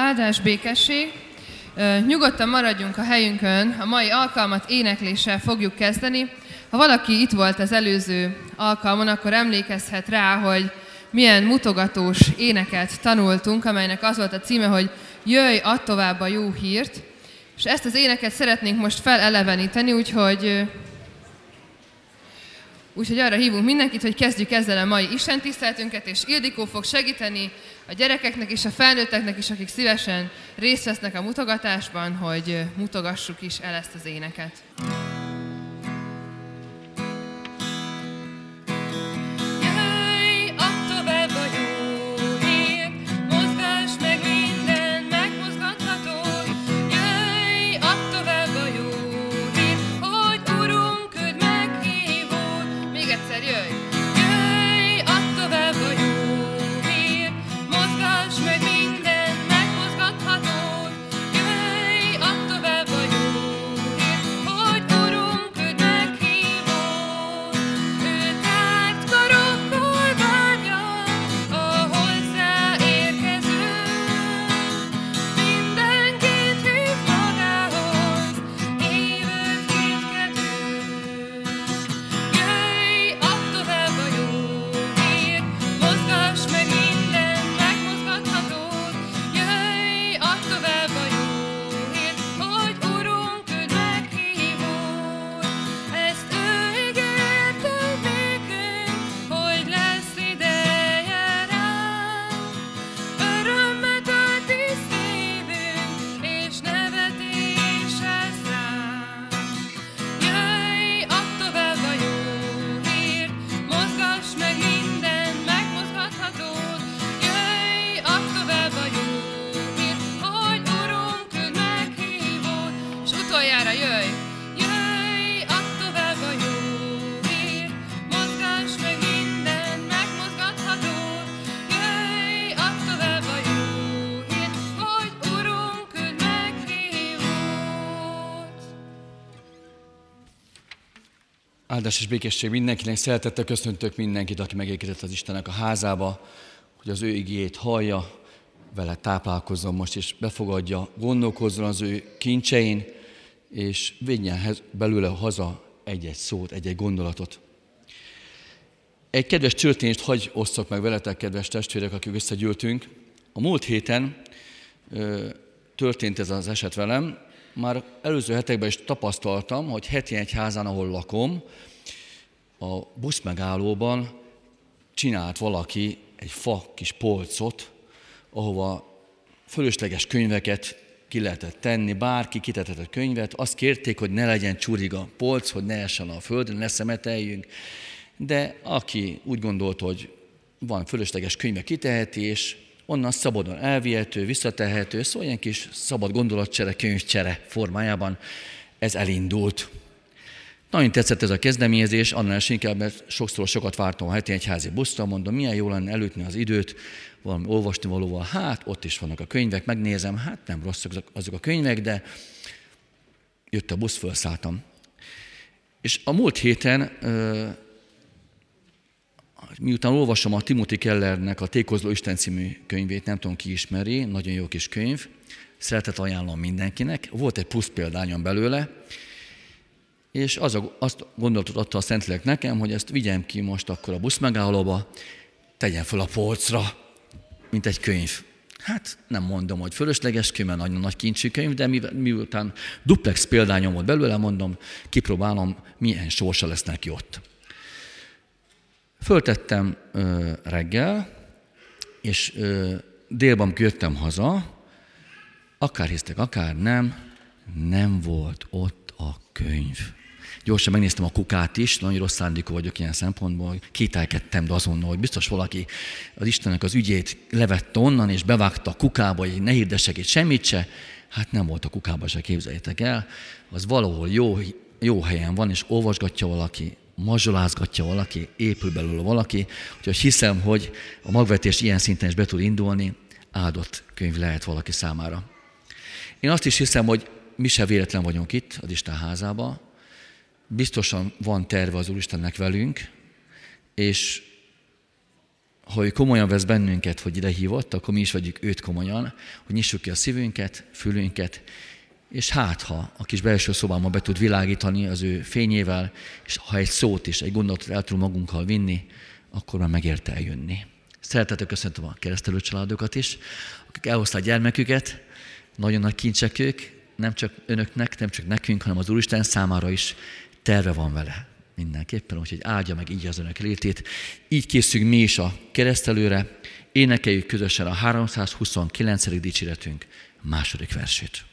Áldás békesség! Nyugodtan maradjunk a helyünkön, a mai alkalmat énekléssel fogjuk kezdeni. Ha valaki itt volt az előző alkalmon, akkor emlékezhet rá, hogy milyen mutogatós éneket tanultunk, amelynek az volt a címe, hogy Jöjj, add tovább a jó hírt. És ezt az éneket szeretnénk most feleleveníteni, úgyhogy Úgyhogy arra hívunk mindenkit, hogy kezdjük ezzel a mai Isten tiszteltünket, és Ildikó fog segíteni a gyerekeknek és a felnőtteknek is, akik szívesen részt vesznek a mutogatásban, hogy mutogassuk is el ezt az éneket. Áldás és békesség mindenkinek, szeretettel köszöntök mindenkit, aki megérkezett az Istennek a házába, hogy az ő igét hallja, vele táplálkozzon most, és befogadja, gondolkozzon az ő kincsein, és vigyen belőle haza egy-egy szót, egy-egy gondolatot. Egy kedves történést hagy osszak meg veletek, kedves testvérek, akik összegyűltünk. A múlt héten ö, történt ez az eset velem, már előző hetekben is tapasztaltam, hogy heti egy házán, ahol lakom, a buszmegállóban csinált valaki egy fa kis polcot, ahova fölösleges könyveket ki lehetett tenni, bárki kitetett a könyvet, azt kérték, hogy ne legyen csurig a polc, hogy ne essen a földön, ne szemeteljünk, de aki úgy gondolt, hogy van fölösleges könyve kiteheti, és onnan szabadon elvihető, visszatehető, szóval ilyen kis szabad gondolatcsere, könyvcsere formájában ez elindult. Nagyon tetszett ez a kezdeményezés, annál is inkább, mert sokszor sokat vártam a heti egyházi buszra, mondom, milyen jó lenne előtni az időt, valami olvasni valóval, hát ott is vannak a könyvek, megnézem, hát nem rosszak azok a könyvek, de jött a busz, felszálltam. És a múlt héten, miután olvasom a Timothy Kellernek a Tékozló Isten című könyvét, nem tudom ki ismeri, nagyon jó kis könyv, szeretet ajánlom mindenkinek, volt egy plusz példányom belőle, és az a, azt gondolatot adta a Szentlélek nekem, hogy ezt vigyem ki most akkor a buszmegállóba, tegyen fel a polcra, mint egy könyv. Hát nem mondom, hogy fölösleges könyv, mert nagyon nagy kincsű könyv, de mi, miután duplex példányom volt belőle, mondom, kipróbálom, milyen sorsa lesz neki ott. Föltettem ö, reggel, és ö, délben jöttem haza, akár hisztek, akár nem, nem volt ott a könyv. Gyorsan megnéztem a kukát is, nagyon rossz szándékú vagyok ilyen szempontból, kételkedtem, de azonnal, hogy biztos valaki az Istennek az ügyét levette onnan, és bevágta a kukába, hogy ne hirdessek itt semmit se. Hát nem volt a kukába se, képzeljétek el. Az valahol jó, jó helyen van, és olvasgatja valaki, mazsolázgatja valaki, épül belőle valaki, úgyhogy hiszem, hogy a magvetés ilyen szinten is be tud indulni, áldott könyv lehet valaki számára. Én azt is hiszem, hogy mi se véletlen vagyunk itt, az Isten házába, biztosan van terve az Úristennek velünk, és ha ő komolyan vesz bennünket, hogy ide hívott, akkor mi is vagyjuk őt komolyan, hogy nyissuk ki a szívünket, fülünket, és hát, ha a kis belső szobámba be tud világítani az ő fényével, és ha egy szót is, egy gondolatot el tudunk magunkkal vinni, akkor már megérte eljönni. Szeretettel köszöntöm a keresztelő családokat is, akik elhozták gyermeküket, nagyon nagy kincsek ők, nem csak önöknek, nem csak nekünk, hanem az Úristen számára is terve van vele mindenképpen, úgyhogy áldja meg így az önök létét. Így készülünk mi is a keresztelőre, énekeljük közösen a 329. dicséretünk második versét.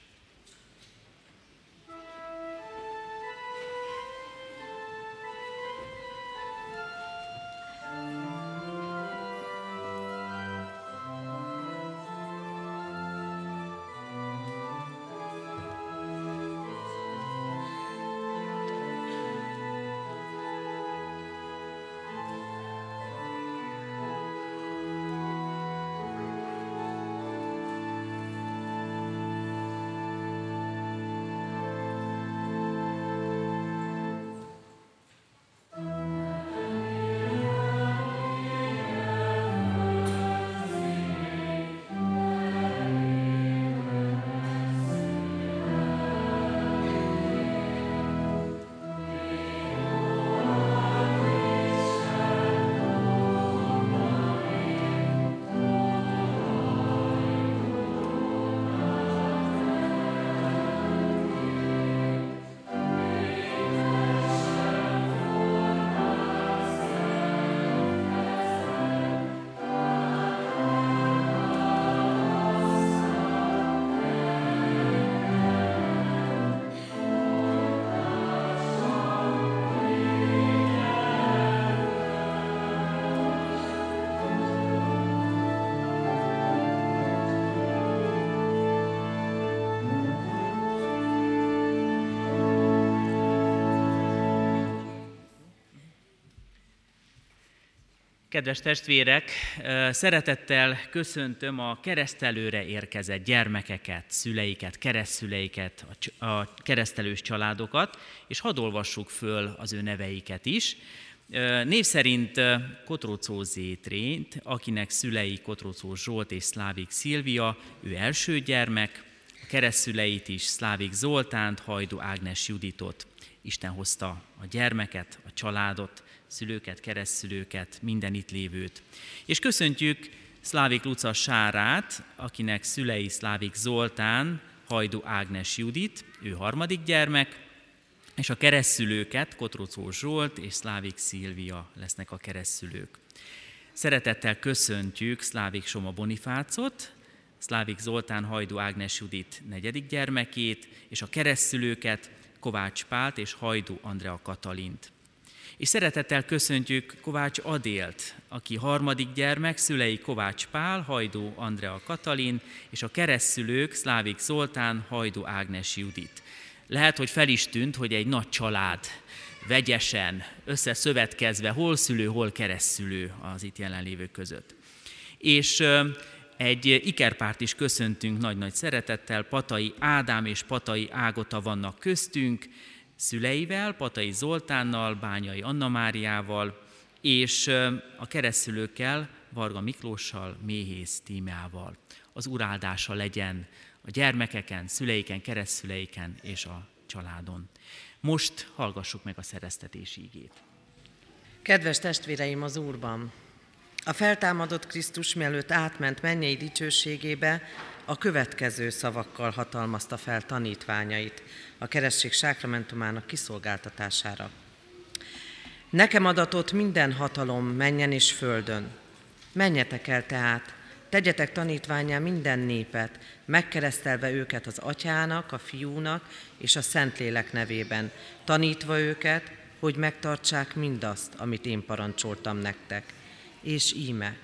Kedves testvérek, szeretettel köszöntöm a keresztelőre érkezett gyermekeket, szüleiket, keresztszüleiket, a keresztelős családokat, és hadd olvassuk föl az ő neveiket is. Név szerint Kotrócó Zétrént, akinek szülei Kotrócó Zsolt és Szlávik Szilvia, ő első gyermek, a keresztszüleit is Szlávik Zoltánt, Hajdu Ágnes Juditot. Isten hozta a gyermeket, a családot, szülőket, keresztszülőket, minden itt lévőt. És köszöntjük Szlávik Luca Sárát, akinek szülei Szlávik Zoltán, Hajdu Ágnes Judit, ő harmadik gyermek, és a keresztszülőket Kotrocó Zsolt és Szlávik Szilvia lesznek a keresztszülők. Szeretettel köszöntjük Szlávik Soma Bonifácot, Szlávik Zoltán Hajdu Ágnes Judit negyedik gyermekét, és a keresztszülőket Kovács Pált és Hajdu Andrea Katalint. És szeretettel köszöntjük Kovács Adélt, aki harmadik gyermek, szülei Kovács Pál, Hajdó Andrea Katalin, és a keresztszülők Szlávik Zoltán, Hajdó Ágnes Judit. Lehet, hogy fel is tűnt, hogy egy nagy család vegyesen, összeszövetkezve, hol szülő, hol keresztszülő az itt jelenlévők között. És egy ikerpárt is köszöntünk nagy-nagy szeretettel, Patai Ádám és Patai Ágota vannak köztünk, szüleivel, Patai Zoltánnal, Bányai Anna Máriával, és a keresztülőkkel, Varga Miklóssal, Méhész Tímeával. Az uráldása legyen a gyermekeken, szüleiken, keresztszüleiken és a családon. Most hallgassuk meg a szereztetési ígét. Kedves testvéreim az Úrban! A feltámadott Krisztus mielőtt átment mennyei dicsőségébe, a következő szavakkal hatalmazta fel tanítványait a keresztség sákramentumának kiszolgáltatására. Nekem adatott minden hatalom menjen és földön. Menjetek el tehát, tegyetek tanítványá minden népet, megkeresztelve őket az atyának, a fiúnak és a Szentlélek nevében, tanítva őket, hogy megtartsák mindazt, amit én parancsoltam nektek. És íme,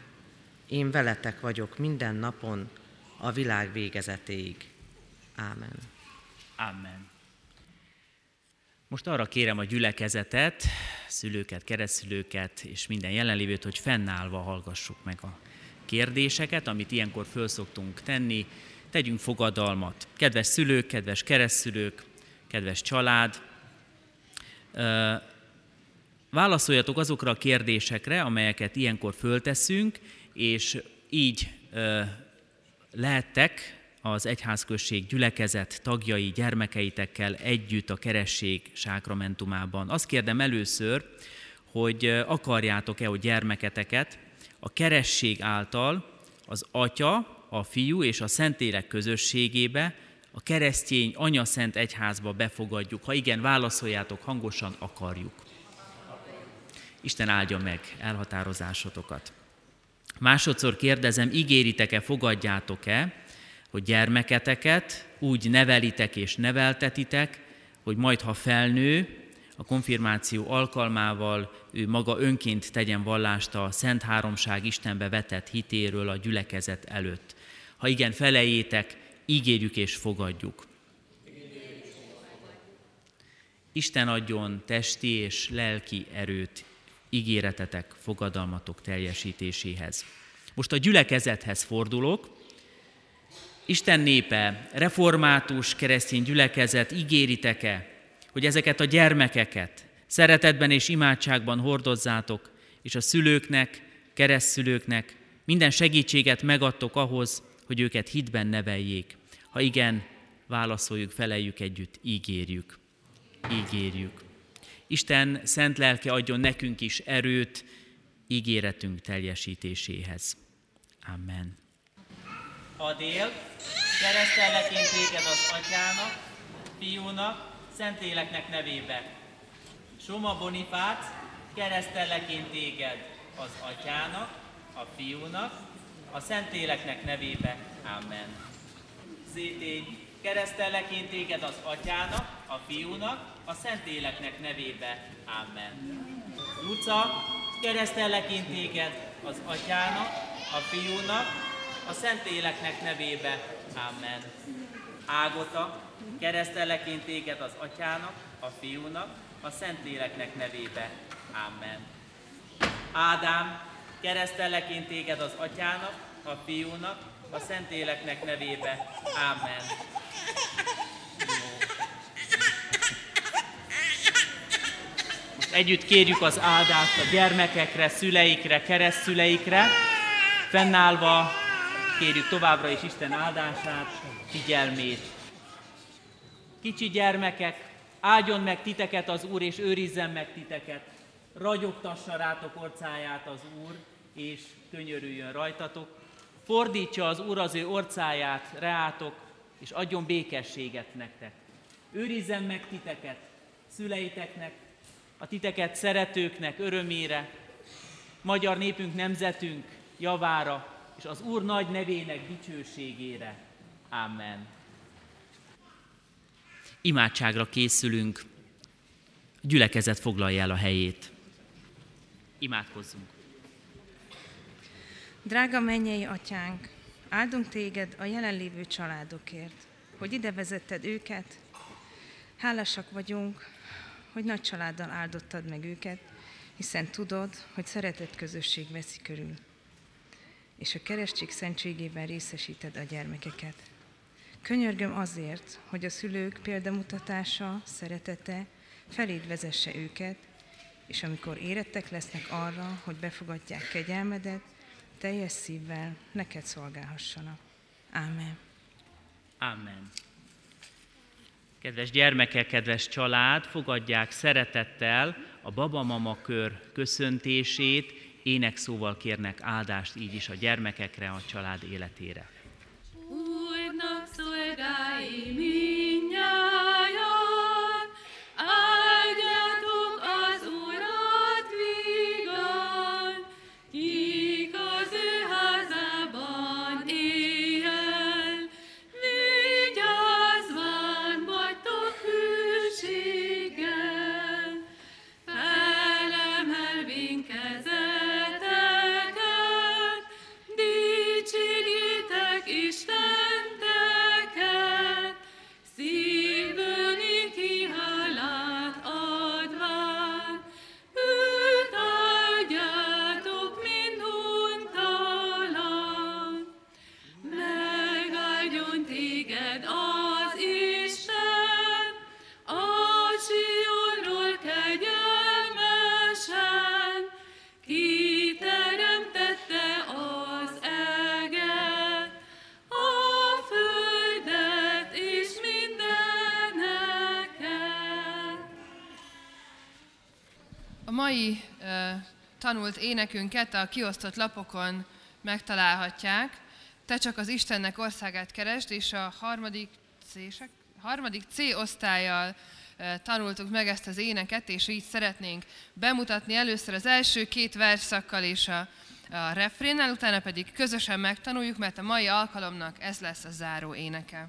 én veletek vagyok minden napon, a világ végezetéig. Ámen. Amen. Most arra kérem a gyülekezetet, szülőket, keresztülőket és minden jelenlévőt, hogy fennállva hallgassuk meg a kérdéseket, amit ilyenkor föl szoktunk tenni. Tegyünk fogadalmat. Kedves szülők, kedves keresztülők, kedves család, válaszoljatok azokra a kérdésekre, amelyeket ilyenkor fölteszünk, és így lehettek az egyházközség gyülekezet tagjai gyermekeitekkel együtt a keresség sákramentumában. Azt kérdem először, hogy akarjátok-e, hogy gyermeketeket a keresség által az Atya, a Fiú és a Szentlélek közösségébe, a keresztény Anya Szent Egyházba befogadjuk. Ha igen, válaszoljátok hangosan, akarjuk. Isten áldja meg elhatározásotokat. Másodszor kérdezem, ígéritek-e, fogadjátok-e, hogy gyermeketeket úgy nevelitek és neveltetitek, hogy majd, ha felnő, a konfirmáció alkalmával ő maga önként tegyen vallást a Szent Háromság Istenbe vetett hitéről a gyülekezet előtt. Ha igen, felejétek, ígérjük és fogadjuk. Isten adjon testi és lelki erőt ígéretetek, fogadalmatok teljesítéséhez. Most a gyülekezethez fordulok. Isten népe, református keresztény gyülekezet, ígéritek-e, hogy ezeket a gyermekeket szeretetben és imádságban hordozzátok, és a szülőknek, keresztszülőknek minden segítséget megadtok ahhoz, hogy őket hitben neveljék. Ha igen, válaszoljuk, feleljük együtt, ígérjük. Ígérjük. Isten szent lelke adjon nekünk is erőt ígéretünk teljesítéséhez. Amen. Adél, keresztellek én téged az atyának, fiúnak, Szentléleknek nevébe. Soma Bonifác, keresztellek én téged az atyának, a fiúnak, a Szentléleknek nevébe. Amen. Zétény, keresztellek én téged az atyának, a fiúnak, a Szentléleknek nevébe. Amen. Luca, keresztellek én téged az atyának, a fiúnak, a Szentléleknek nevébe. Amen. Ágota, keresztellek én téged az atyának, a fiúnak, a Szentléleknek nevébe. Amen. Ádám, keresztellek én téged az atyának, a fiúnak, a Szentléleknek nevébe. Amen. Együtt kérjük az áldást a gyermekekre, szüleikre, keresztszüleikre. Fennállva kérjük továbbra is Isten áldását, figyelmét. Kicsi gyermekek, áldjon meg titeket az Úr, és őrizzen meg titeket. Ragyogtassa rátok orcáját az Úr, és könyörüljön rajtatok. Fordítsa az Úr az ő orcáját reátok, és adjon békességet nektek. Őrizzen meg titeket, szüleiteknek, a titeket szeretőknek örömére, magyar népünk, nemzetünk javára, és az Úr nagy nevének dicsőségére. Amen. Imádságra készülünk, a gyülekezet foglalja el a helyét. Imádkozzunk. Drága mennyei atyánk, áldunk téged a jelenlévő családokért, hogy ide vezetted őket. Hálásak vagyunk, hogy nagy családdal áldottad meg őket, hiszen tudod, hogy szeretett közösség veszi körül, és a keresztség szentségében részesíted a gyermekeket. Könyörgöm azért, hogy a szülők példamutatása, szeretete feléd vezesse őket, és amikor érettek lesznek arra, hogy befogadják kegyelmedet, teljes szívvel neked szolgálhassanak. Ámen. Amen. Kedves gyermekek, kedves család, fogadják szeretettel a babamama kör köszöntését, énekszóval kérnek áldást így is a gyermekekre, a család életére. Úrnak szolgái tanult énekünket a kiosztott lapokon megtalálhatják. Te csak az Istennek országát keresd, és a harmadik C, harmadik C osztályjal tanultuk meg ezt az éneket, és így szeretnénk bemutatni először az első két verszakkal és a, a refrénnel, utána pedig közösen megtanuljuk, mert a mai alkalomnak ez lesz a záró éneke.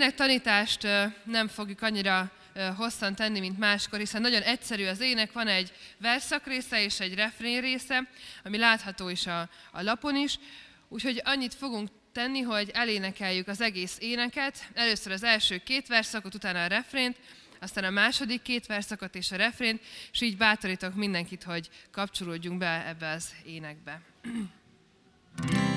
Ének tanítást nem fogjuk annyira hosszan tenni, mint máskor, hiszen nagyon egyszerű az ének, van egy verszak része és egy refrén része, ami látható is a, a lapon is, úgyhogy annyit fogunk tenni, hogy elénekeljük az egész éneket, először az első két verszakot, utána a refrént, aztán a második két verszakot és a refrént, és így bátorítok mindenkit, hogy kapcsolódjunk be ebbe az énekbe.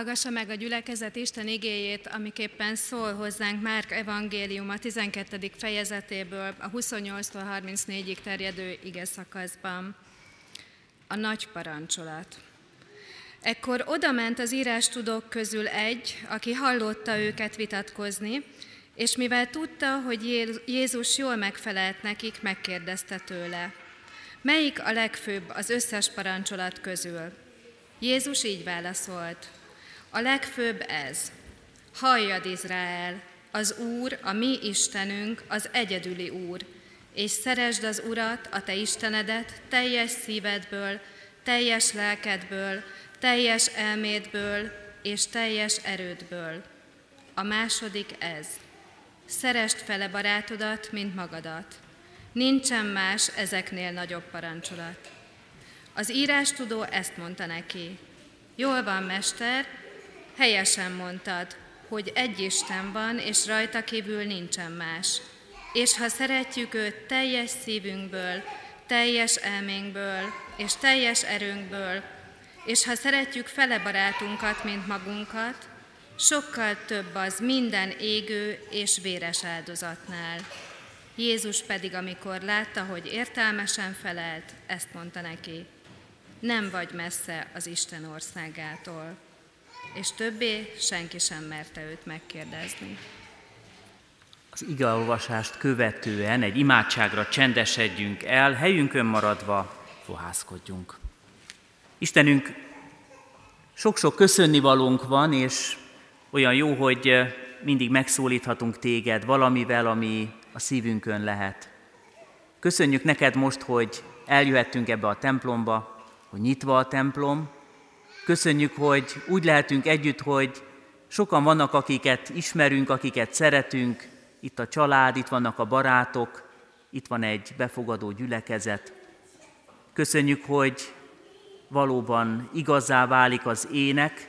Hallgassa meg a gyülekezet Isten igéjét, amiképpen szól hozzánk Márk evangélium a 12. fejezetéből, a 28-tól 34-ig terjedő ige szakaszban. A nagy parancsolat. Ekkor odament az írástudók közül egy, aki hallotta őket vitatkozni, és mivel tudta, hogy Jézus jól megfelelt nekik, megkérdezte tőle, melyik a legfőbb az összes parancsolat közül? Jézus így válaszolt, a legfőbb ez. Halljad, Izrael, az Úr, a mi Istenünk, az egyedüli Úr, és szeresd az Urat, a te Istenedet, teljes szívedből, teljes lelkedből, teljes elmédből és teljes erődből. A második ez. Szerest fele barátodat, mint magadat. Nincsen más ezeknél nagyobb parancsolat. Az írás tudó ezt mondta neki. Jól van, mester, helyesen mondtad, hogy egy Isten van, és rajta kívül nincsen más. És ha szeretjük őt teljes szívünkből, teljes elménkből és teljes erőnkből, és ha szeretjük fele barátunkat, mint magunkat, sokkal több az minden égő és véres áldozatnál. Jézus pedig, amikor látta, hogy értelmesen felelt, ezt mondta neki, nem vagy messze az Isten országától. És többé senki sem merte őt megkérdezni. Az igeolvasást követően egy imádságra csendesedjünk el, helyünkön maradva fohászkodjunk. Istenünk, sok-sok köszönnivalónk van, és olyan jó, hogy mindig megszólíthatunk téged valamivel, ami a szívünkön lehet. Köszönjük neked most, hogy eljöhettünk ebbe a templomba, hogy nyitva a templom. Köszönjük, hogy úgy lehetünk együtt, hogy sokan vannak, akiket ismerünk, akiket szeretünk, itt a család, itt vannak a barátok, itt van egy befogadó gyülekezet. Köszönjük, hogy valóban igazá válik az ének,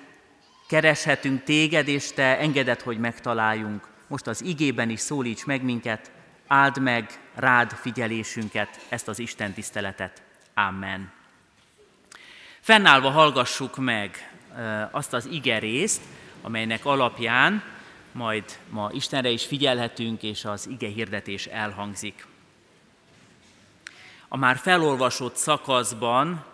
kereshetünk téged, és te engeded, hogy megtaláljunk. Most az igében is szólíts meg minket, áld meg rád figyelésünket, ezt az Isten tiszteletet. Amen. Fennállva hallgassuk meg azt az igerészt, amelynek alapján majd ma Istenre is figyelhetünk, és az ige hirdetés elhangzik. A már felolvasott szakaszban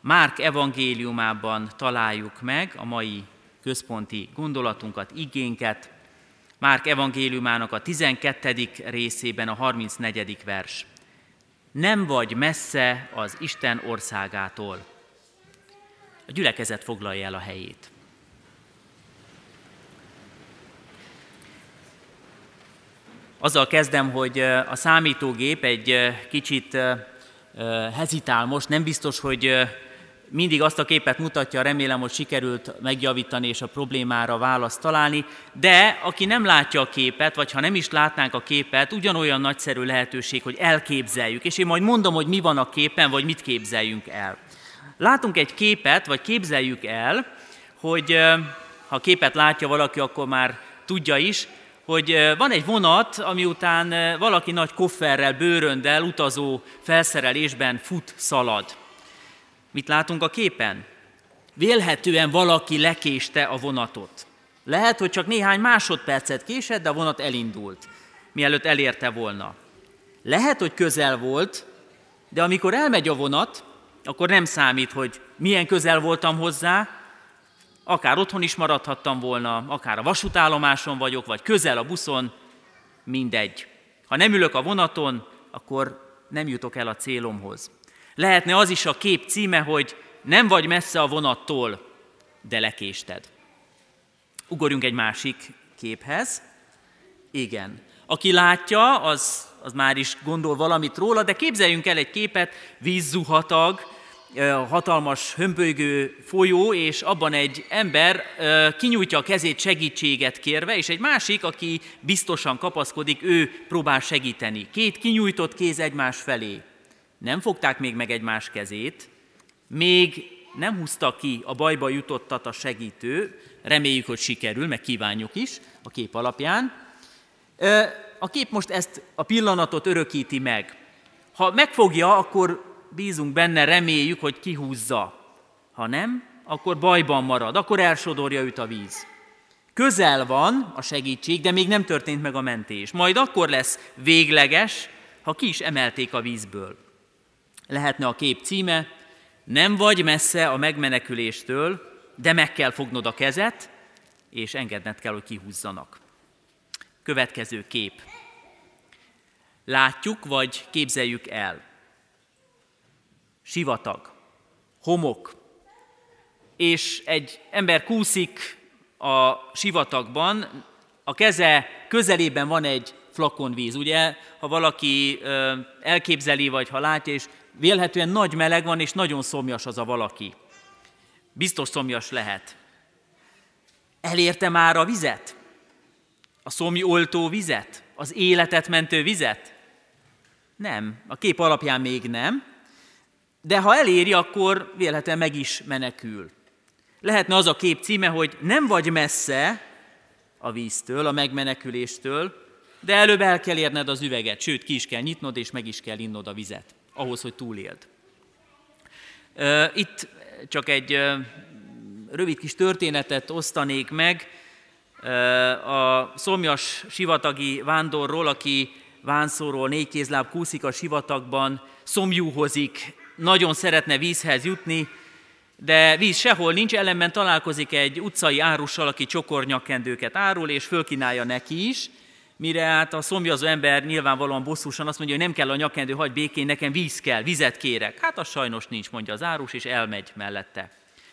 Márk evangéliumában találjuk meg a mai központi gondolatunkat, igénket. Márk evangéliumának a 12. részében a 34. vers. Nem vagy messze az Isten országától. A gyülekezet foglalja el a helyét. Azzal kezdem, hogy a számítógép egy kicsit hezitál most, nem biztos, hogy mindig azt a képet mutatja, remélem, hogy sikerült megjavítani és a problémára választ találni, de aki nem látja a képet, vagy ha nem is látnánk a képet, ugyanolyan nagyszerű lehetőség, hogy elképzeljük, és én majd mondom, hogy mi van a képen, vagy mit képzeljünk el. Látunk egy képet, vagy képzeljük el, hogy ha képet látja valaki, akkor már tudja is, hogy van egy vonat, ami után valaki nagy kofferrel, bőröndel, utazó felszerelésben fut, szalad. Mit látunk a képen? Vélhetően valaki lekéste a vonatot. Lehet, hogy csak néhány másodpercet késett, de a vonat elindult, mielőtt elérte volna. Lehet, hogy közel volt, de amikor elmegy a vonat, akkor nem számít, hogy milyen közel voltam hozzá, akár otthon is maradhattam volna, akár a vasútállomáson vagyok, vagy közel a buszon, mindegy. Ha nem ülök a vonaton, akkor nem jutok el a célomhoz. Lehetne az is a kép címe, hogy nem vagy messze a vonattól, de lekésted. Ugorjunk egy másik képhez. Igen. Aki látja, az, az már is gondol valamit róla, de képzeljünk el egy képet, vízzuhatag, hatalmas hömpölygő folyó, és abban egy ember kinyújtja a kezét segítséget kérve, és egy másik, aki biztosan kapaszkodik, ő próbál segíteni. Két kinyújtott kéz egymás felé nem fogták még meg egymás kezét, még nem húzta ki a bajba jutottat a segítő, reméljük, hogy sikerül, meg kívánjuk is a kép alapján. A kép most ezt a pillanatot örökíti meg. Ha megfogja, akkor bízunk benne, reméljük, hogy kihúzza. Ha nem, akkor bajban marad, akkor elsodorja őt a víz. Közel van a segítség, de még nem történt meg a mentés. Majd akkor lesz végleges, ha ki is emelték a vízből. Lehetne a kép címe, nem vagy messze a megmeneküléstől, de meg kell fognod a kezet, és engedned kell, hogy kihúzzanak. Következő kép. Látjuk, vagy képzeljük el. Sivatag, homok, és egy ember kúszik a sivatagban, a keze közelében van egy flakon víz. Ugye, ha valaki elképzeli, vagy ha látja, és vélhetően nagy meleg van, és nagyon szomjas az a valaki. Biztos szomjas lehet. Elérte már a vizet? A szomj oltó vizet? Az életet mentő vizet? Nem, a kép alapján még nem, de ha eléri, akkor vélhetően meg is menekül. Lehetne az a kép címe, hogy nem vagy messze a víztől, a megmeneküléstől, de előbb el kell érned az üveget, sőt, ki is kell nyitnod, és meg is kell innod a vizet, ahhoz, hogy túléld. Itt csak egy rövid kis történetet osztanék meg a szomjas sivatagi vándorról, aki vánszóról négykézláb kúszik a sivatagban, szomjúhozik, nagyon szeretne vízhez jutni, de víz sehol nincs, ellenben találkozik egy utcai árussal, aki csokornyakendőket árul, és fölkínálja neki is, mire hát a szomjazó ember nyilvánvalóan bosszúsan azt mondja, hogy nem kell a nyakendő, hagy békén, nekem víz kell, vizet kérek. Hát az sajnos nincs, mondja az árus, és elmegy mellette.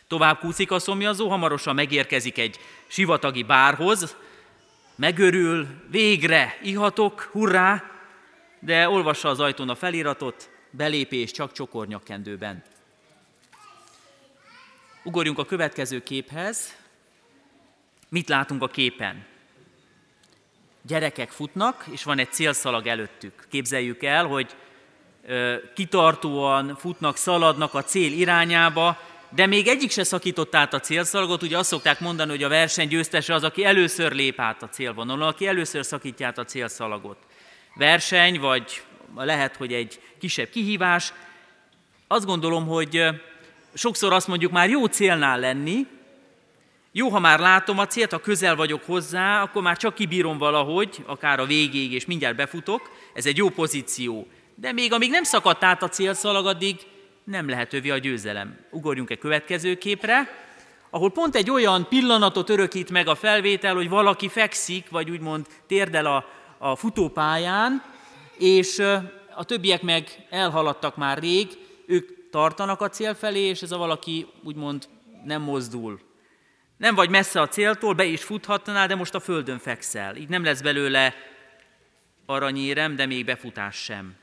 Tovább kúszik a szomjazó, hamarosan megérkezik egy sivatagi bárhoz, megörül, végre, ihatok, hurrá, de olvassa az ajtón a feliratot, belépés csak csokornyakkendőben. Ugorjunk a következő képhez. Mit látunk a képen? Gyerekek futnak, és van egy célszalag előttük. Képzeljük el, hogy kitartóan futnak, szaladnak a cél irányába, de még egyik se szakított át a célszalagot. Ugye azt szokták mondani, hogy a verseny győztese az, aki először lép át a célvonalon, aki először szakítja át a célszalagot. Verseny, vagy lehet, hogy egy kisebb kihívás. Azt gondolom, hogy sokszor azt mondjuk már jó célnál lenni, jó, ha már látom a célt, ha közel vagyok hozzá, akkor már csak kibírom valahogy, akár a végéig, és mindjárt befutok. Ez egy jó pozíció. De még amíg nem szakadt át a célszalag, addig nem lehetővé a győzelem. Ugorjunk egy következő képre, ahol pont egy olyan pillanatot örökít meg a felvétel, hogy valaki fekszik, vagy úgymond térdel a, a futópályán, és a többiek meg elhaladtak már rég, ők tartanak a cél felé, és ez a valaki úgymond nem mozdul. Nem vagy messze a céltól, be is futhatnál, de most a földön fekszel. Így nem lesz belőle aranyérem, de még befutás sem.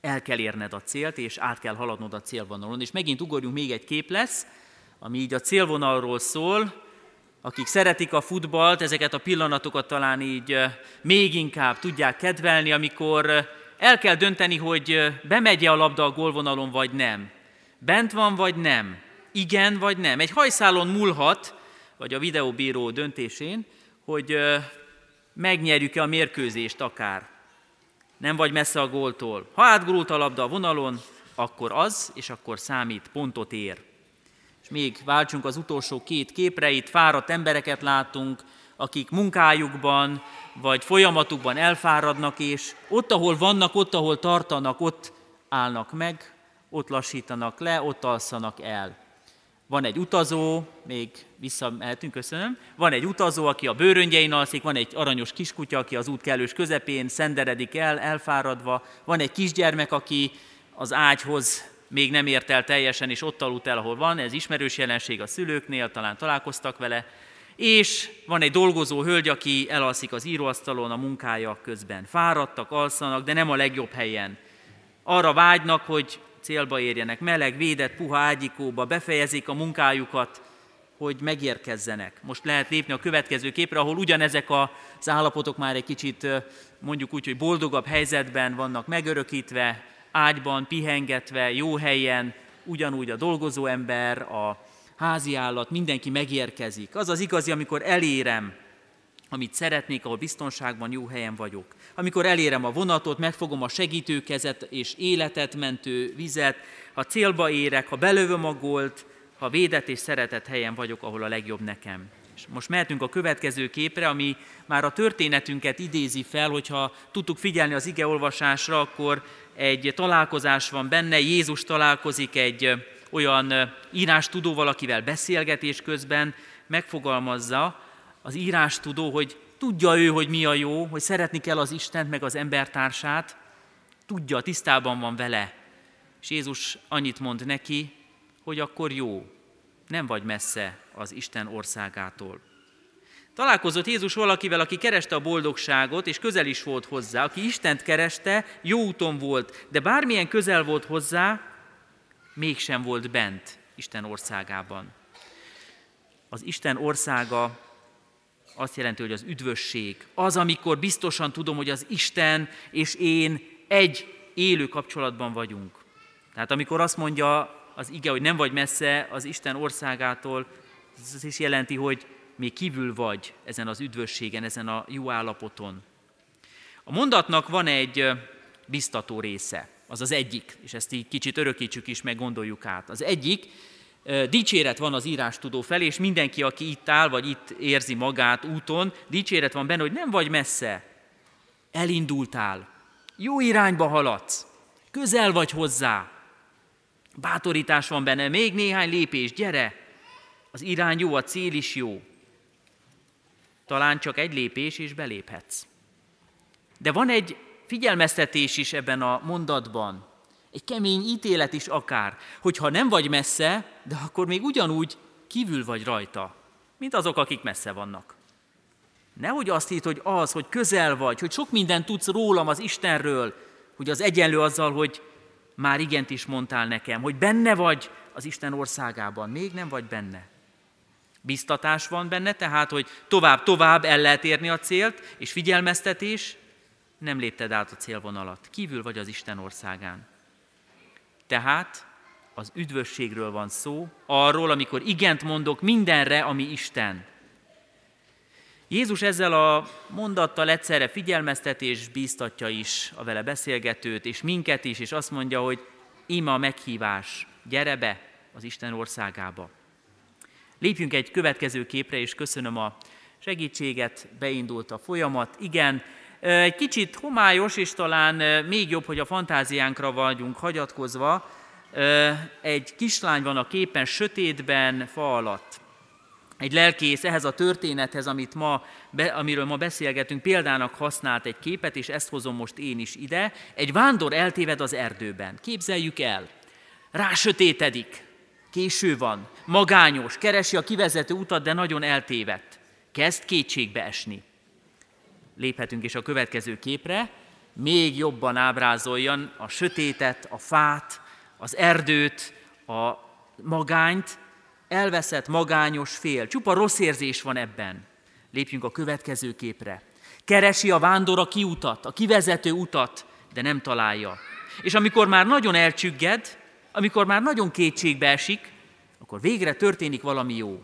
El kell érned a célt, és át kell haladnod a célvonalon. És megint ugorjunk, még egy kép lesz, ami így a célvonalról szól. Akik szeretik a futballt, ezeket a pillanatokat talán így még inkább tudják kedvelni, amikor el kell dönteni, hogy bemegye a labda a gólvonalon, vagy nem. Bent van, vagy nem. Igen, vagy nem. Egy hajszálon múlhat, vagy a videóbíró döntésén, hogy megnyerjük-e a mérkőzést akár. Nem vagy messze a góltól. Ha átgurult a labda a vonalon, akkor az, és akkor számít, pontot ér. És még váltsunk az utolsó két képre, itt fáradt embereket látunk, akik munkájukban vagy folyamatukban elfáradnak, és ott, ahol vannak, ott, ahol tartanak, ott állnak meg, ott lassítanak le, ott alszanak el. Van egy utazó, még visszamehetünk, köszönöm. Van egy utazó, aki a bőröngyein alszik, van egy aranyos kiskutya, aki az út kellős közepén szenderedik el, elfáradva. Van egy kisgyermek, aki az ágyhoz még nem ért el teljesen, és ott aludt el, ahol van. Ez ismerős jelenség a szülőknél, talán találkoztak vele és van egy dolgozó hölgy, aki elalszik az íróasztalon a munkája közben. Fáradtak, alszanak, de nem a legjobb helyen. Arra vágynak, hogy célba érjenek, meleg, védett, puha ágyikóba, befejezik a munkájukat, hogy megérkezzenek. Most lehet lépni a következő képre, ahol ugyanezek az állapotok már egy kicsit mondjuk úgy, hogy boldogabb helyzetben vannak megörökítve, ágyban, pihengetve, jó helyen, ugyanúgy a dolgozó ember, a házi állat, mindenki megérkezik. Az az igazi, amikor elérem, amit szeretnék, ahol biztonságban, jó helyen vagyok. Amikor elérem a vonatot, megfogom a segítőkezet és életet mentő vizet, ha célba érek, ha belövöm a gólt, ha védett és szeretett helyen vagyok, ahol a legjobb nekem. És most mehetünk a következő képre, ami már a történetünket idézi fel, hogyha tudtuk figyelni az igeolvasásra, akkor egy találkozás van benne, Jézus találkozik egy olyan írástudóval, akivel beszélgetés közben megfogalmazza az írástudó, hogy tudja ő, hogy mi a jó, hogy szeretni kell az Istent meg az embertársát, tudja, tisztában van vele. És Jézus annyit mond neki, hogy akkor jó, nem vagy messze az Isten országától. Találkozott Jézus valakivel, aki kereste a boldogságot, és közel is volt hozzá, aki Istent kereste, jó úton volt, de bármilyen közel volt hozzá, mégsem volt bent Isten országában. Az Isten országa azt jelenti, hogy az üdvösség, az, amikor biztosan tudom, hogy az Isten és én egy élő kapcsolatban vagyunk. Tehát amikor azt mondja az ige, hogy nem vagy messze az Isten országától, ez is jelenti, hogy még kívül vagy ezen az üdvösségen, ezen a jó állapoton. A mondatnak van egy biztató része, az az egyik, és ezt így kicsit örökítsük is, meg gondoljuk át. Az egyik, dicséret van az írástudó felé, és mindenki, aki itt áll, vagy itt érzi magát úton, dicséret van benne, hogy nem vagy messze, elindultál, jó irányba haladsz, közel vagy hozzá, bátorítás van benne, még néhány lépés, gyere, az irány jó, a cél is jó. Talán csak egy lépés, és beléphetsz. De van egy figyelmeztetés is ebben a mondatban, egy kemény ítélet is akár, hogyha nem vagy messze, de akkor még ugyanúgy kívül vagy rajta, mint azok, akik messze vannak. Nehogy azt hitt, hogy az, hogy közel vagy, hogy sok mindent tudsz rólam az Istenről, hogy az egyenlő azzal, hogy már igent is mondtál nekem, hogy benne vagy az Isten országában, még nem vagy benne. Biztatás van benne, tehát, hogy tovább-tovább el lehet érni a célt, és figyelmeztetés, nem lépted át a célvonalat. Kívül vagy az Isten országán. Tehát az üdvösségről van szó, arról, amikor igent mondok mindenre, ami Isten. Jézus ezzel a mondattal egyszerre figyelmeztetés bíztatja is a vele beszélgetőt, és minket is, és azt mondja, hogy ima meghívás, gyere be az Isten országába. Lépjünk egy következő képre, és köszönöm a segítséget, beindult a folyamat. Igen, egy kicsit homályos, és talán még jobb, hogy a fantáziánkra vagyunk hagyatkozva. Egy kislány van a képen, sötétben, fa alatt. Egy lelkész ehhez a történethez, amit ma, amiről ma beszélgetünk, példának használt egy képet, és ezt hozom most én is ide. Egy vándor eltéved az erdőben. Képzeljük el. Rásötétedik. Késő van. Magányos. Keresi a kivezető utat, de nagyon eltévedt. Kezd kétségbe esni léphetünk is a következő képre, még jobban ábrázoljan a sötétet, a fát, az erdőt, a magányt, elveszett, magányos fél. Csupa rossz érzés van ebben. Lépjünk a következő képre. Keresi a vándor a kiutat, a kivezető utat, de nem találja. És amikor már nagyon elcsügged, amikor már nagyon kétségbe esik, akkor végre történik valami jó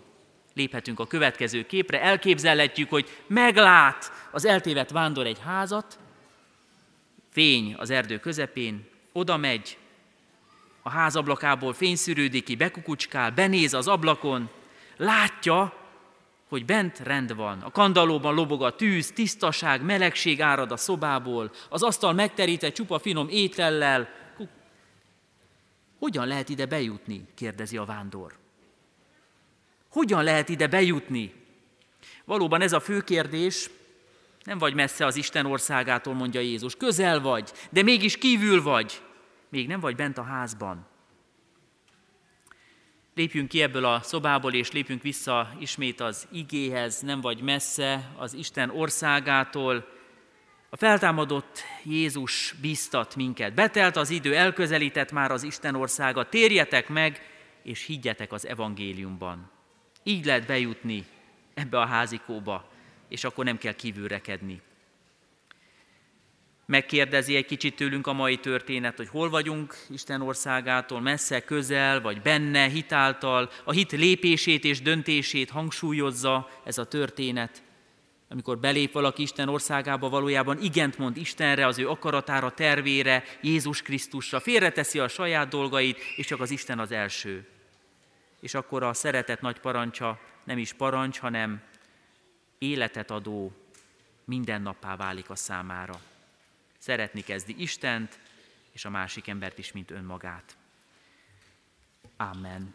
léphetünk a következő képre, elképzelhetjük, hogy meglát az eltévedt vándor egy házat, fény az erdő közepén, oda megy, a ház ablakából szűrődik ki, bekukucskál, benéz az ablakon, látja, hogy bent rend van. A kandallóban lobog a tűz, tisztaság, melegség árad a szobából, az asztal megterített csupa finom étellel. Hogyan lehet ide bejutni? kérdezi a vándor. Hogyan lehet ide bejutni? Valóban ez a fő kérdés, nem vagy messze az Isten országától, mondja Jézus. Közel vagy, de mégis kívül vagy. Még nem vagy bent a házban. Lépjünk ki ebből a szobából, és lépjünk vissza ismét az igéhez, nem vagy messze az Isten országától. A feltámadott Jézus biztat minket. Betelt az idő, elközelített már az Isten országa. Térjetek meg, és higgyetek az evangéliumban. Így lehet bejutni ebbe a házikóba, és akkor nem kell kívülrekedni. Megkérdezi egy kicsit tőlünk a mai történet, hogy hol vagyunk Isten országától, messze, közel, vagy benne, hitáltal. A hit lépését és döntését hangsúlyozza ez a történet. Amikor belép valaki Isten országába, valójában igent mond Istenre, az ő akaratára, tervére, Jézus Krisztusra, félreteszi a saját dolgait, és csak az Isten az első. és akkor a szeretet nagy parancsa nem is parancs, hanem életet adó mindennappá válik a számára. Szeretni kezdi Istent, és a másik embert is, mint önmagát. Amen.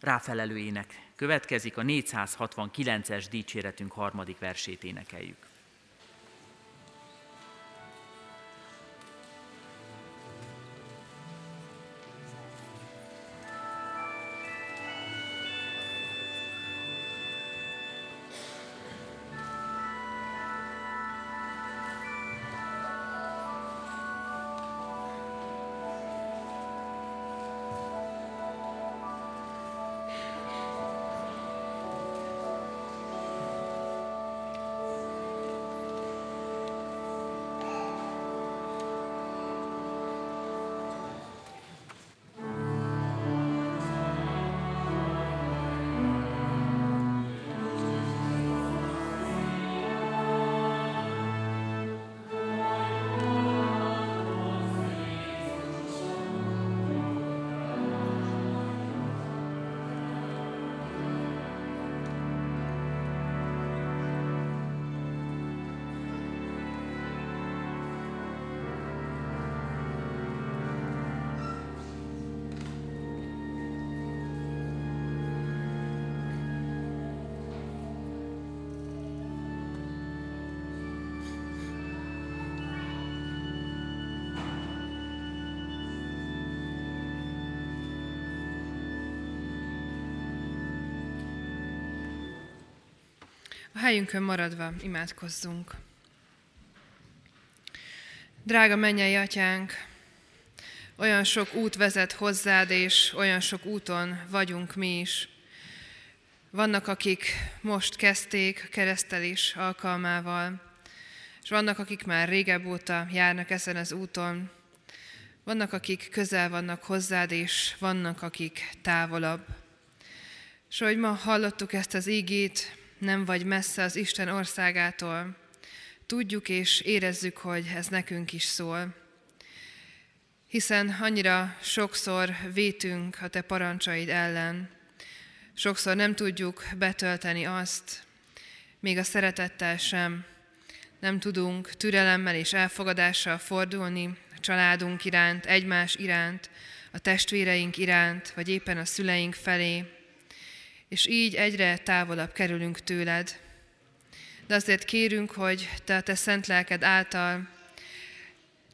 Ráfelelő ének következik, a 469-es dicséretünk harmadik versét énekeljük. Helyünkön maradva imádkozzunk. Drága mennyei atyánk, olyan sok út vezet hozzád, és olyan sok úton vagyunk mi is. Vannak, akik most kezdték a keresztelés alkalmával, és vannak, akik már régebb óta járnak ezen az úton. Vannak, akik közel vannak hozzád, és vannak, akik távolabb. És ahogy ma hallottuk ezt az ígét, nem vagy messze az Isten országától. Tudjuk és érezzük, hogy ez nekünk is szól. Hiszen annyira sokszor vétünk a te parancsaid ellen, sokszor nem tudjuk betölteni azt, még a szeretettel sem. Nem tudunk türelemmel és elfogadással fordulni a családunk iránt, egymás iránt, a testvéreink iránt, vagy éppen a szüleink felé, és így egyre távolabb kerülünk tőled. De azért kérünk, hogy te a te szent lelked által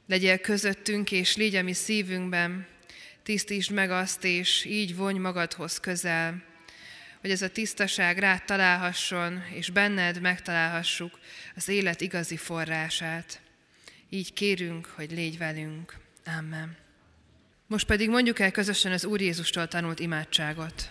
legyél közöttünk, és légy a mi szívünkben, tisztítsd meg azt, és így vonj magadhoz közel, hogy ez a tisztaság rád találhasson, és benned megtalálhassuk az élet igazi forrását. Így kérünk, hogy légy velünk. Amen. Most pedig mondjuk el közösen az Úr Jézustól tanult imádságot.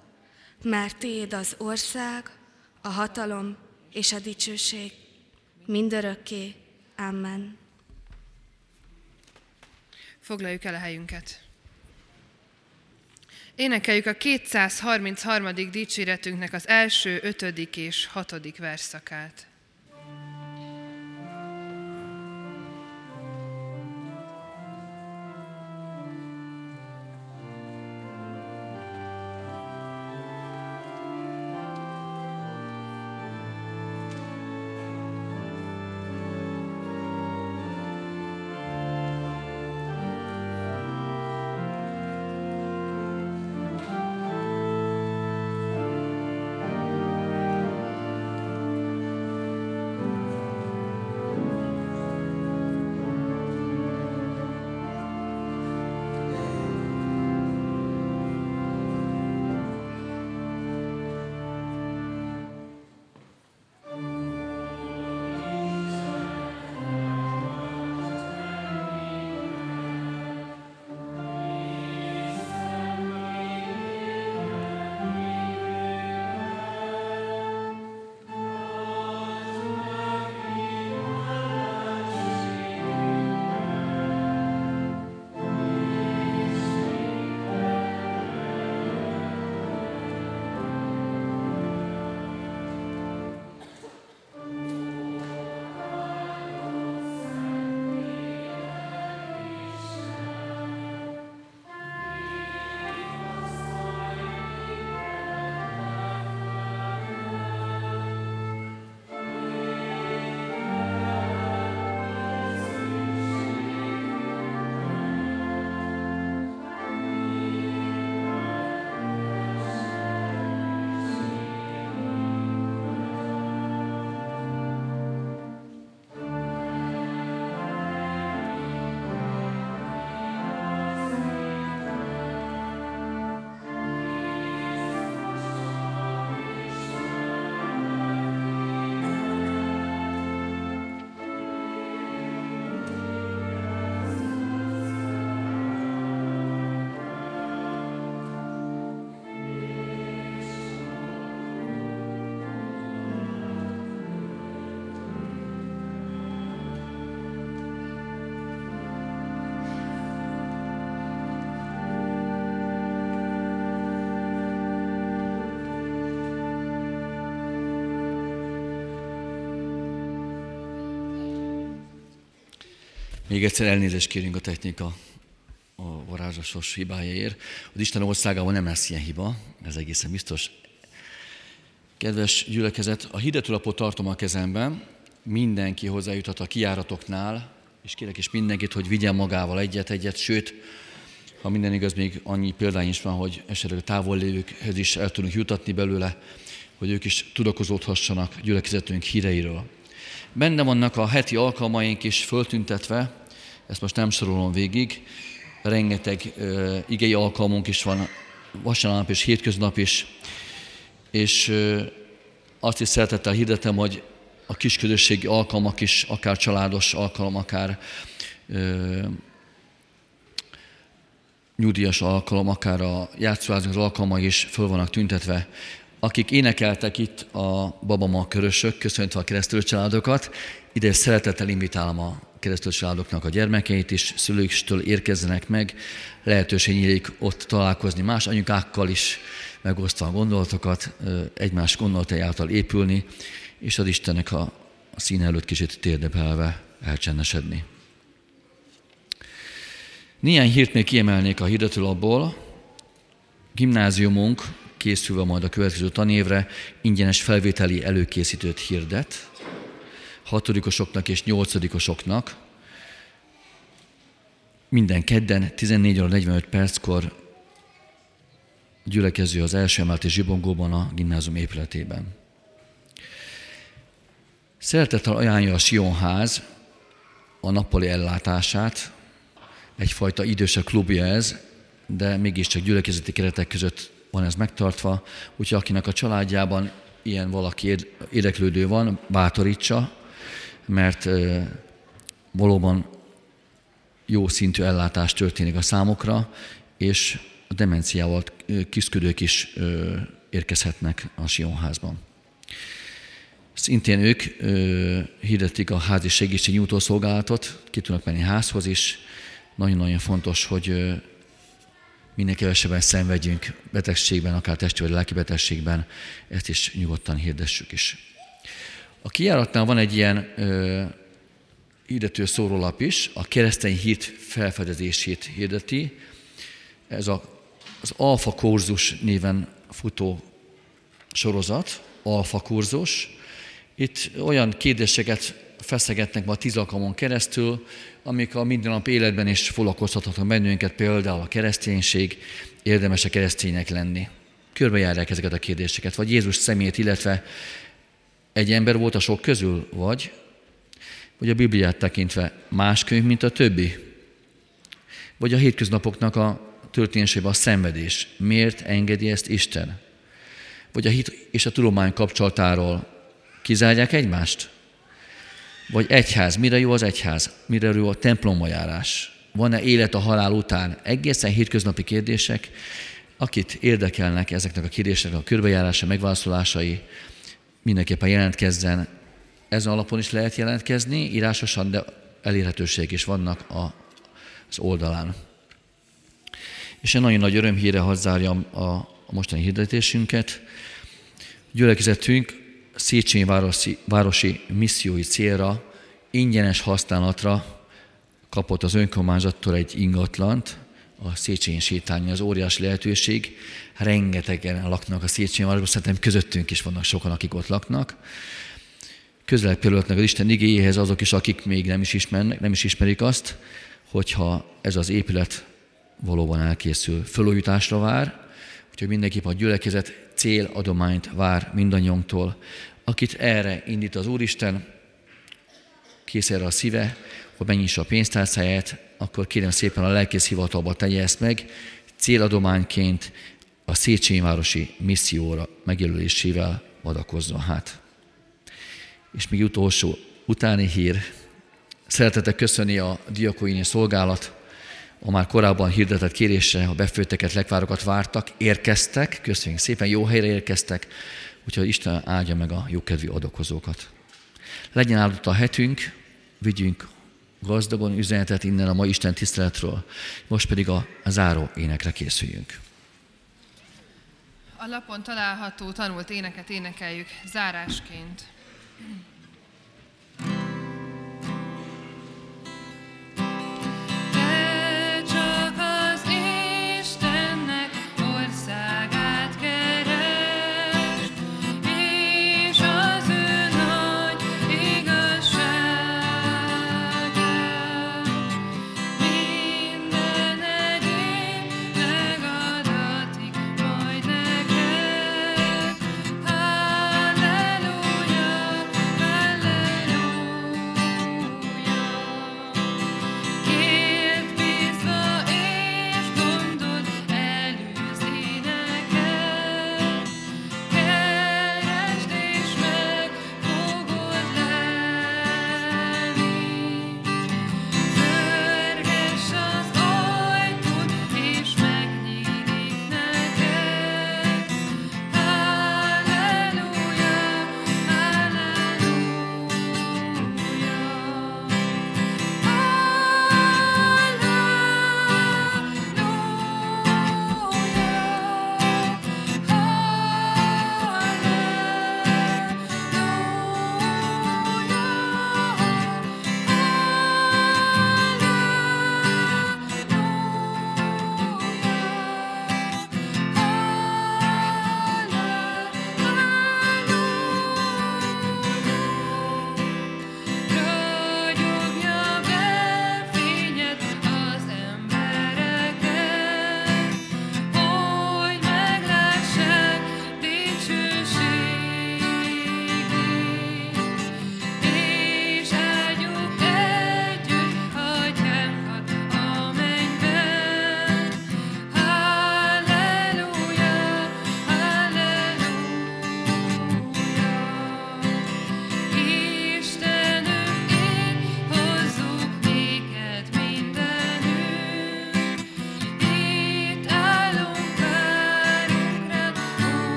mert Téd az ország, a hatalom és a dicsőség mindörökké. Amen. Foglaljuk el a helyünket. Énekeljük a 233. dicséretünknek az első, ötödik és hatodik verszakát. Még egyszer elnézést kérünk a technika a varázslatos hibájáért. Az Isten országában nem lesz ilyen hiba, ez egészen biztos. Kedves gyülekezet, a hirdetőlapot tartom a kezemben, mindenki hozzájuthat a kiáratoknál, és kérek is mindenkit, hogy vigyen magával egyet-egyet, sőt, ha minden igaz, még annyi példány is van, hogy esetleg a távol lévőkhez is el tudunk jutatni belőle, hogy ők is tudakozódhassanak gyülekezetünk híreiről. Benne vannak a heti alkalmaink is föltüntetve, ezt most nem sorolom végig, rengeteg uh, igei alkalmunk is van, vasárnap és hétköznap is, és uh, azt is szeretettel hirdetem, hogy a kisközösségi alkalmak is, akár családos alkalom, akár uh, nyugdíjas alkalom, akár a játszóházak az alkalmai is föl vannak tüntetve. Akik énekeltek itt a babama körösök, köszöntve a keresztül családokat, ide szeretettel invitálom a keresztül családoknak a gyermekeit is, szülőktől érkezzenek meg, lehetőség nyílik ott találkozni más anyukákkal is, megosztva a gondolatokat, egymás gondolatai által épülni, és az Istennek a, a színe előtt kicsit térdebelve elcsendesedni. Néhány hírt még kiemelnék a hirdetőlapból. Gimnáziumunk készülve majd a következő tanévre ingyenes felvételi előkészítőt hirdet hatodikosoknak és nyolcadikosoknak. Minden kedden 14 óra 45 perckor gyülekező az első emeleti zsibongóban a gimnázium épületében. Szeretettel ajánlja a Sionház a nappali ellátását, egyfajta idősebb klubja ez, de mégiscsak gyülekezeti keretek között van ez megtartva, úgyhogy akinek a családjában ilyen valaki érdeklődő van, bátorítsa, mert valóban jó szintű ellátás történik a számokra, és a demenciával küzdködők is érkezhetnek a Sionházban. Szintén ők hirdetik a házi segítségnyújtó szolgálatot, ki tudnak menni házhoz is. Nagyon-nagyon fontos, hogy minél kevesebben szenvedjünk betegségben, akár testi vagy lelki betegségben, ezt is nyugodtan hirdessük is. A kijáratnál van egy ilyen ö, hirdető szórólap is, a keresztény hit felfedezését hirdeti. Ez a, az Alfa kurzus néven futó sorozat, Alfa kurzus. Itt olyan kérdéseket feszegetnek ma tíz alkalmon keresztül, amik a mindennap életben is foglalkoztathatnak bennünket, például a kereszténység, érdemes a kereszténynek lenni. Körbejárják ezeket a kérdéseket, vagy Jézus szemét, illetve egy ember volt a sok közül, vagy, vagy a Bibliát tekintve más könyv, mint a többi, vagy a hétköznapoknak a történésében a szenvedés. Miért engedi ezt Isten? Vagy a hit és a tudomány kapcsolatáról kizárják egymást? Vagy egyház, mire jó az egyház? Mire jó a templomba? Van-e élet a halál után? Egészen hétköznapi kérdések, akit érdekelnek ezeknek a kérdéseknek a körbejárása, megválaszolásai, mindenképpen jelentkezzen. Ezen alapon is lehet jelentkezni, írásosan, de elérhetőség is vannak a, az oldalán. És egy nagyon nagy örömhíre hazzárjam a, a mostani hirdetésünket. Gyülekezetünk Széchenyi városi, városi missziói célra ingyenes használatra kapott az önkormányzattól egy ingatlant, a Széchenyi sétálni az óriási lehetőség. Rengetegen laknak a Széchenyi városban, szerintem közöttünk is vannak sokan, akik ott laknak. Közelebb kerülhetnek az Isten igényéhez azok is, akik még nem is, ismernek, nem is ismerik azt, hogyha ez az épület valóban elkészül. Fölújításra vár, úgyhogy mindenképp a gyülekezet céladományt vár mindannyiunktól. Akit erre indít az Úristen, kész erre a szíve, hogy megnyissa a pénztárcáját, akkor kérem szépen a lelkész hivatalba tegye ezt meg, céladományként a Széchenyi misszióra megjelölésével adakozzon hát. És még utolsó utáni hír. Szeretetek köszöni a diakóini szolgálat, a már korábban hirdetett kérésre a befőtteket, lekvárokat vártak, érkeztek, köszönjük szépen, jó helyre érkeztek, úgyhogy Isten áldja meg a jókedvű adokozókat. Legyen áldott a hetünk, vigyünk gazdagon üzenetet innen a ma Isten tiszteletről, most pedig a, a záró énekre készüljünk. A lapon található tanult éneket énekeljük zárásként. thank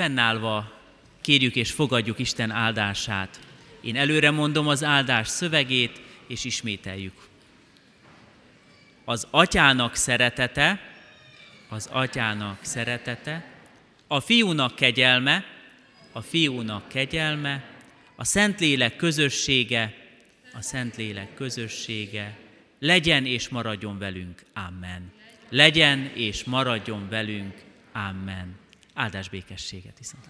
fennállva kérjük és fogadjuk Isten áldását. Én előre mondom az áldás szövegét, és ismételjük. Az atyának szeretete, az atyának szeretete, a fiúnak kegyelme, a fiúnak kegyelme, a Szentlélek közössége, a Szentlélek közössége, legyen és maradjon velünk. Amen. Legyen és maradjon velünk. Amen. Áldás békességet viszont.